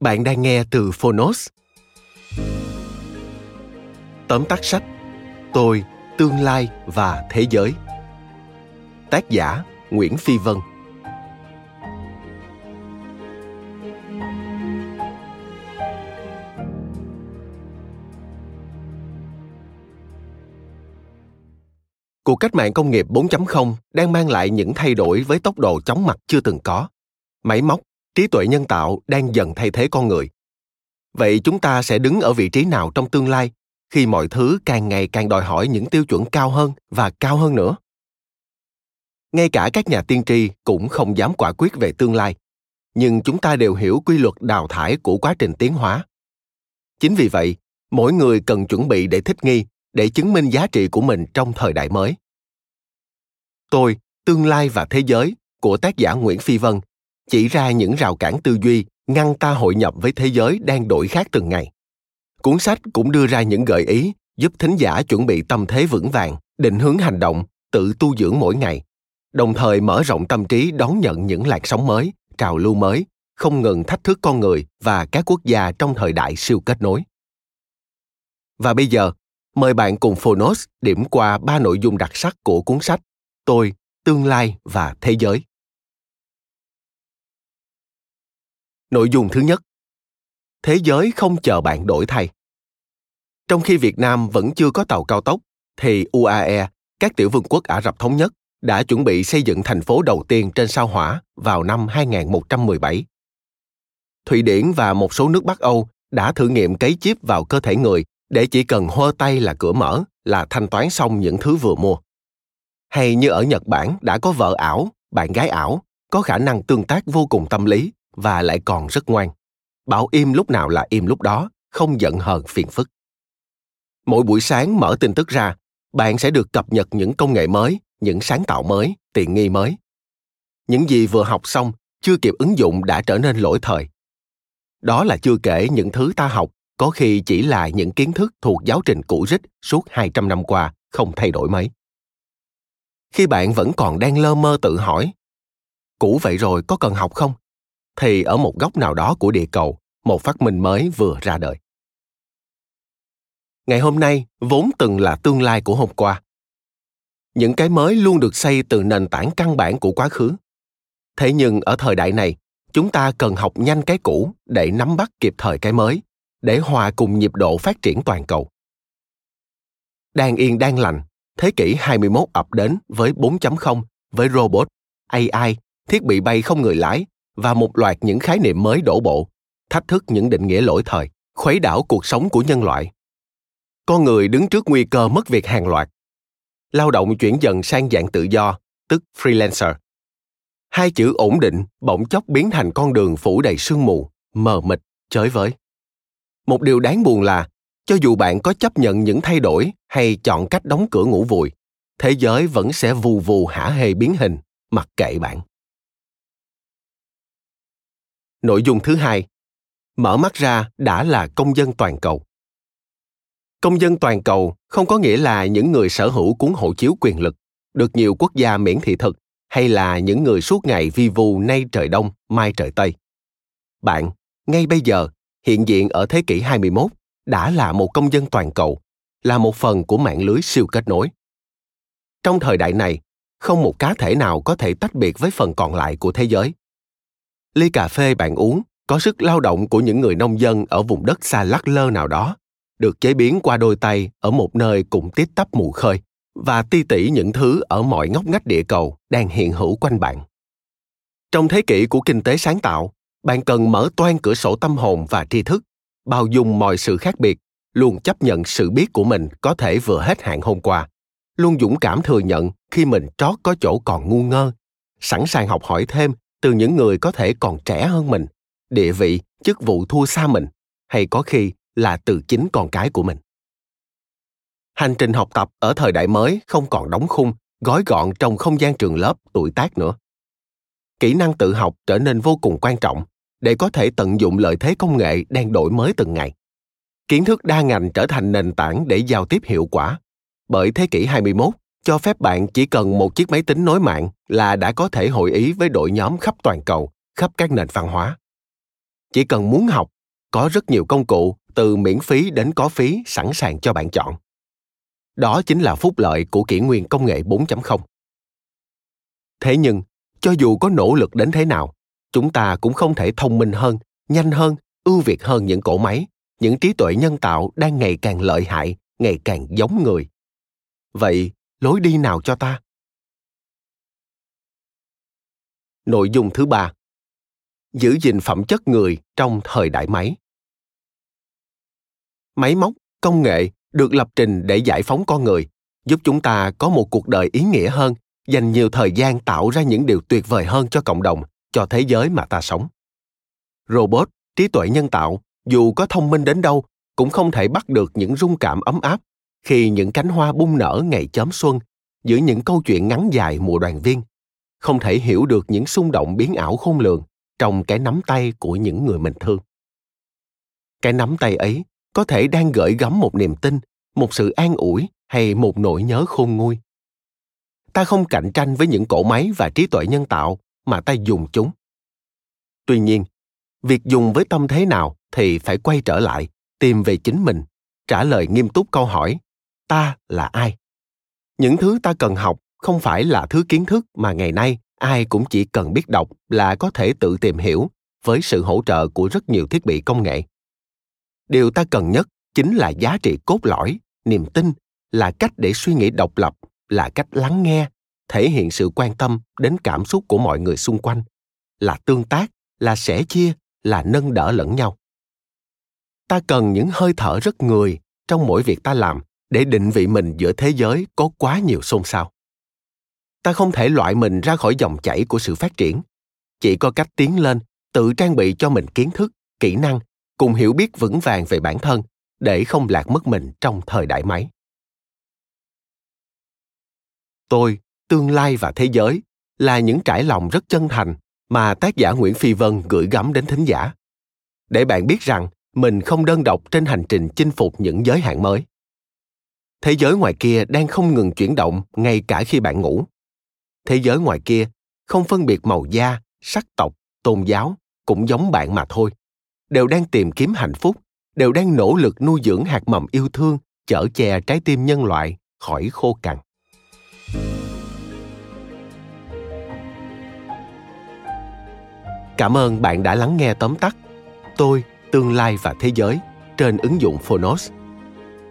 Bạn đang nghe từ Phonos. Tóm tắt sách Tôi, Tương lai và Thế giới Tác giả Nguyễn Phi Vân Cuộc cách mạng công nghiệp 4.0 đang mang lại những thay đổi với tốc độ chóng mặt chưa từng có. Máy móc, trí tuệ nhân tạo đang dần thay thế con người. Vậy chúng ta sẽ đứng ở vị trí nào trong tương lai khi mọi thứ càng ngày càng đòi hỏi những tiêu chuẩn cao hơn và cao hơn nữa? Ngay cả các nhà tiên tri cũng không dám quả quyết về tương lai, nhưng chúng ta đều hiểu quy luật đào thải của quá trình tiến hóa. Chính vì vậy, mỗi người cần chuẩn bị để thích nghi, để chứng minh giá trị của mình trong thời đại mới. Tôi, tương lai và thế giới của tác giả nguyễn phi vân chỉ ra những rào cản tư duy, ngăn ta hội nhập với thế giới đang đổi khác từng ngày. Cuốn sách cũng đưa ra những gợi ý, giúp thính giả chuẩn bị tâm thế vững vàng, định hướng hành động, tự tu dưỡng mỗi ngày. Đồng thời mở rộng tâm trí đón nhận những làn sóng mới, trào lưu mới, không ngừng thách thức con người và các quốc gia trong thời đại siêu kết nối. Và bây giờ, mời bạn cùng phonos điểm qua ba nội dung đặc sắc của cuốn sách tôi, tương lai và thế giới. Nội dung thứ nhất Thế giới không chờ bạn đổi thay. Trong khi Việt Nam vẫn chưa có tàu cao tốc, thì UAE, các tiểu vương quốc Ả Rập Thống Nhất, đã chuẩn bị xây dựng thành phố đầu tiên trên sao hỏa vào năm 2117. Thụy Điển và một số nước Bắc Âu đã thử nghiệm cấy chip vào cơ thể người để chỉ cần hơ tay là cửa mở là thanh toán xong những thứ vừa mua. Hay như ở Nhật Bản đã có vợ ảo, bạn gái ảo, có khả năng tương tác vô cùng tâm lý và lại còn rất ngoan. Bảo im lúc nào là im lúc đó, không giận hờn phiền phức. Mỗi buổi sáng mở tin tức ra, bạn sẽ được cập nhật những công nghệ mới, những sáng tạo mới, tiện nghi mới. Những gì vừa học xong, chưa kịp ứng dụng đã trở nên lỗi thời. Đó là chưa kể những thứ ta học có khi chỉ là những kiến thức thuộc giáo trình cũ rích suốt 200 năm qua, không thay đổi mấy. Khi bạn vẫn còn đang lơ mơ tự hỏi, cũ vậy rồi có cần học không? Thì ở một góc nào đó của địa cầu một phát minh mới vừa ra đời. Ngày hôm nay vốn từng là tương lai của hôm qua. Những cái mới luôn được xây từ nền tảng căn bản của quá khứ. Thế nhưng ở thời đại này chúng ta cần học nhanh cái cũ để nắm bắt kịp thời cái mới để hòa cùng nhịp độ phát triển toàn cầu. Đang yên đang lành, thế kỷ 21 ập đến với 4.0, với robot, AI, thiết bị bay không người lái và một loạt những khái niệm mới đổ bộ, thách thức những định nghĩa lỗi thời, khuấy đảo cuộc sống của nhân loại. Con người đứng trước nguy cơ mất việc hàng loạt. Lao động chuyển dần sang dạng tự do, tức freelancer. Hai chữ ổn định bỗng chốc biến thành con đường phủ đầy sương mù, mờ mịt, chới với. Một điều đáng buồn là, cho dù bạn có chấp nhận những thay đổi hay chọn cách đóng cửa ngủ vùi, thế giới vẫn sẽ vù vù hả hê biến hình, mặc kệ bạn. Nội dung thứ hai, mở mắt ra đã là công dân toàn cầu. Công dân toàn cầu không có nghĩa là những người sở hữu cuốn hộ chiếu quyền lực, được nhiều quốc gia miễn thị thực hay là những người suốt ngày vi vu nay trời đông, mai trời tây. Bạn, ngay bây giờ, hiện diện ở thế kỷ 21 đã là một công dân toàn cầu, là một phần của mạng lưới siêu kết nối. Trong thời đại này, không một cá thể nào có thể tách biệt với phần còn lại của thế giới. Ly cà phê bạn uống có sức lao động của những người nông dân ở vùng đất xa lắc lơ nào đó, được chế biến qua đôi tay ở một nơi cũng tít tắp mù khơi và ti tỉ những thứ ở mọi ngóc ngách địa cầu đang hiện hữu quanh bạn. Trong thế kỷ của kinh tế sáng tạo, bạn cần mở toan cửa sổ tâm hồn và tri thức, bao dung mọi sự khác biệt, luôn chấp nhận sự biết của mình có thể vừa hết hạn hôm qua, luôn dũng cảm thừa nhận khi mình trót có chỗ còn ngu ngơ, sẵn sàng học hỏi thêm từ những người có thể còn trẻ hơn mình, địa vị, chức vụ thua xa mình, hay có khi là từ chính con cái của mình. Hành trình học tập ở thời đại mới không còn đóng khung, gói gọn trong không gian trường lớp, tuổi tác nữa. Kỹ năng tự học trở nên vô cùng quan trọng để có thể tận dụng lợi thế công nghệ đang đổi mới từng ngày. Kiến thức đa ngành trở thành nền tảng để giao tiếp hiệu quả. Bởi thế kỷ 21 cho phép bạn chỉ cần một chiếc máy tính nối mạng là đã có thể hội ý với đội nhóm khắp toàn cầu, khắp các nền văn hóa. Chỉ cần muốn học, có rất nhiều công cụ từ miễn phí đến có phí sẵn sàng cho bạn chọn. Đó chính là phúc lợi của kỷ nguyên công nghệ 4.0. Thế nhưng, cho dù có nỗ lực đến thế nào, chúng ta cũng không thể thông minh hơn, nhanh hơn, ưu việt hơn những cỗ máy, những trí tuệ nhân tạo đang ngày càng lợi hại, ngày càng giống người. Vậy, lối đi nào cho ta? Nội dung thứ ba Giữ gìn phẩm chất người trong thời đại máy Máy móc, công nghệ được lập trình để giải phóng con người, giúp chúng ta có một cuộc đời ý nghĩa hơn, dành nhiều thời gian tạo ra những điều tuyệt vời hơn cho cộng đồng, cho thế giới mà ta sống. Robot, trí tuệ nhân tạo, dù có thông minh đến đâu, cũng không thể bắt được những rung cảm ấm áp khi những cánh hoa bung nở ngày chớm xuân, giữa những câu chuyện ngắn dài mùa đoàn viên, không thể hiểu được những xung động biến ảo khôn lường trong cái nắm tay của những người mình thương. Cái nắm tay ấy có thể đang gửi gắm một niềm tin, một sự an ủi hay một nỗi nhớ khôn nguôi. Ta không cạnh tranh với những cỗ máy và trí tuệ nhân tạo mà ta dùng chúng. Tuy nhiên, việc dùng với tâm thế nào thì phải quay trở lại, tìm về chính mình, trả lời nghiêm túc câu hỏi ta là ai? Những thứ ta cần học không phải là thứ kiến thức mà ngày nay ai cũng chỉ cần biết đọc là có thể tự tìm hiểu với sự hỗ trợ của rất nhiều thiết bị công nghệ. Điều ta cần nhất chính là giá trị cốt lõi, niềm tin là cách để suy nghĩ độc lập, là cách lắng nghe, thể hiện sự quan tâm đến cảm xúc của mọi người xung quanh, là tương tác, là sẻ chia, là nâng đỡ lẫn nhau. Ta cần những hơi thở rất người trong mỗi việc ta làm để định vị mình giữa thế giới có quá nhiều xôn xao. Ta không thể loại mình ra khỏi dòng chảy của sự phát triển. Chỉ có cách tiến lên, tự trang bị cho mình kiến thức, kỹ năng, cùng hiểu biết vững vàng về bản thân, để không lạc mất mình trong thời đại máy. Tôi, tương lai và thế giới, là những trải lòng rất chân thành mà tác giả nguyễn phi vân gửi gắm đến thính giả. Để bạn biết rằng, mình không đơn độc trên hành trình chinh phục những giới hạn mới thế giới ngoài kia đang không ngừng chuyển động ngay cả khi bạn ngủ. Thế giới ngoài kia không phân biệt màu da, sắc tộc, tôn giáo, cũng giống bạn mà thôi. Đều đang tìm kiếm hạnh phúc, đều đang nỗ lực nuôi dưỡng hạt mầm yêu thương, chở che trái tim nhân loại khỏi khô cằn. Cảm ơn bạn đã lắng nghe tóm tắt tôi, tương lai và thế giới trên ứng dụng phonos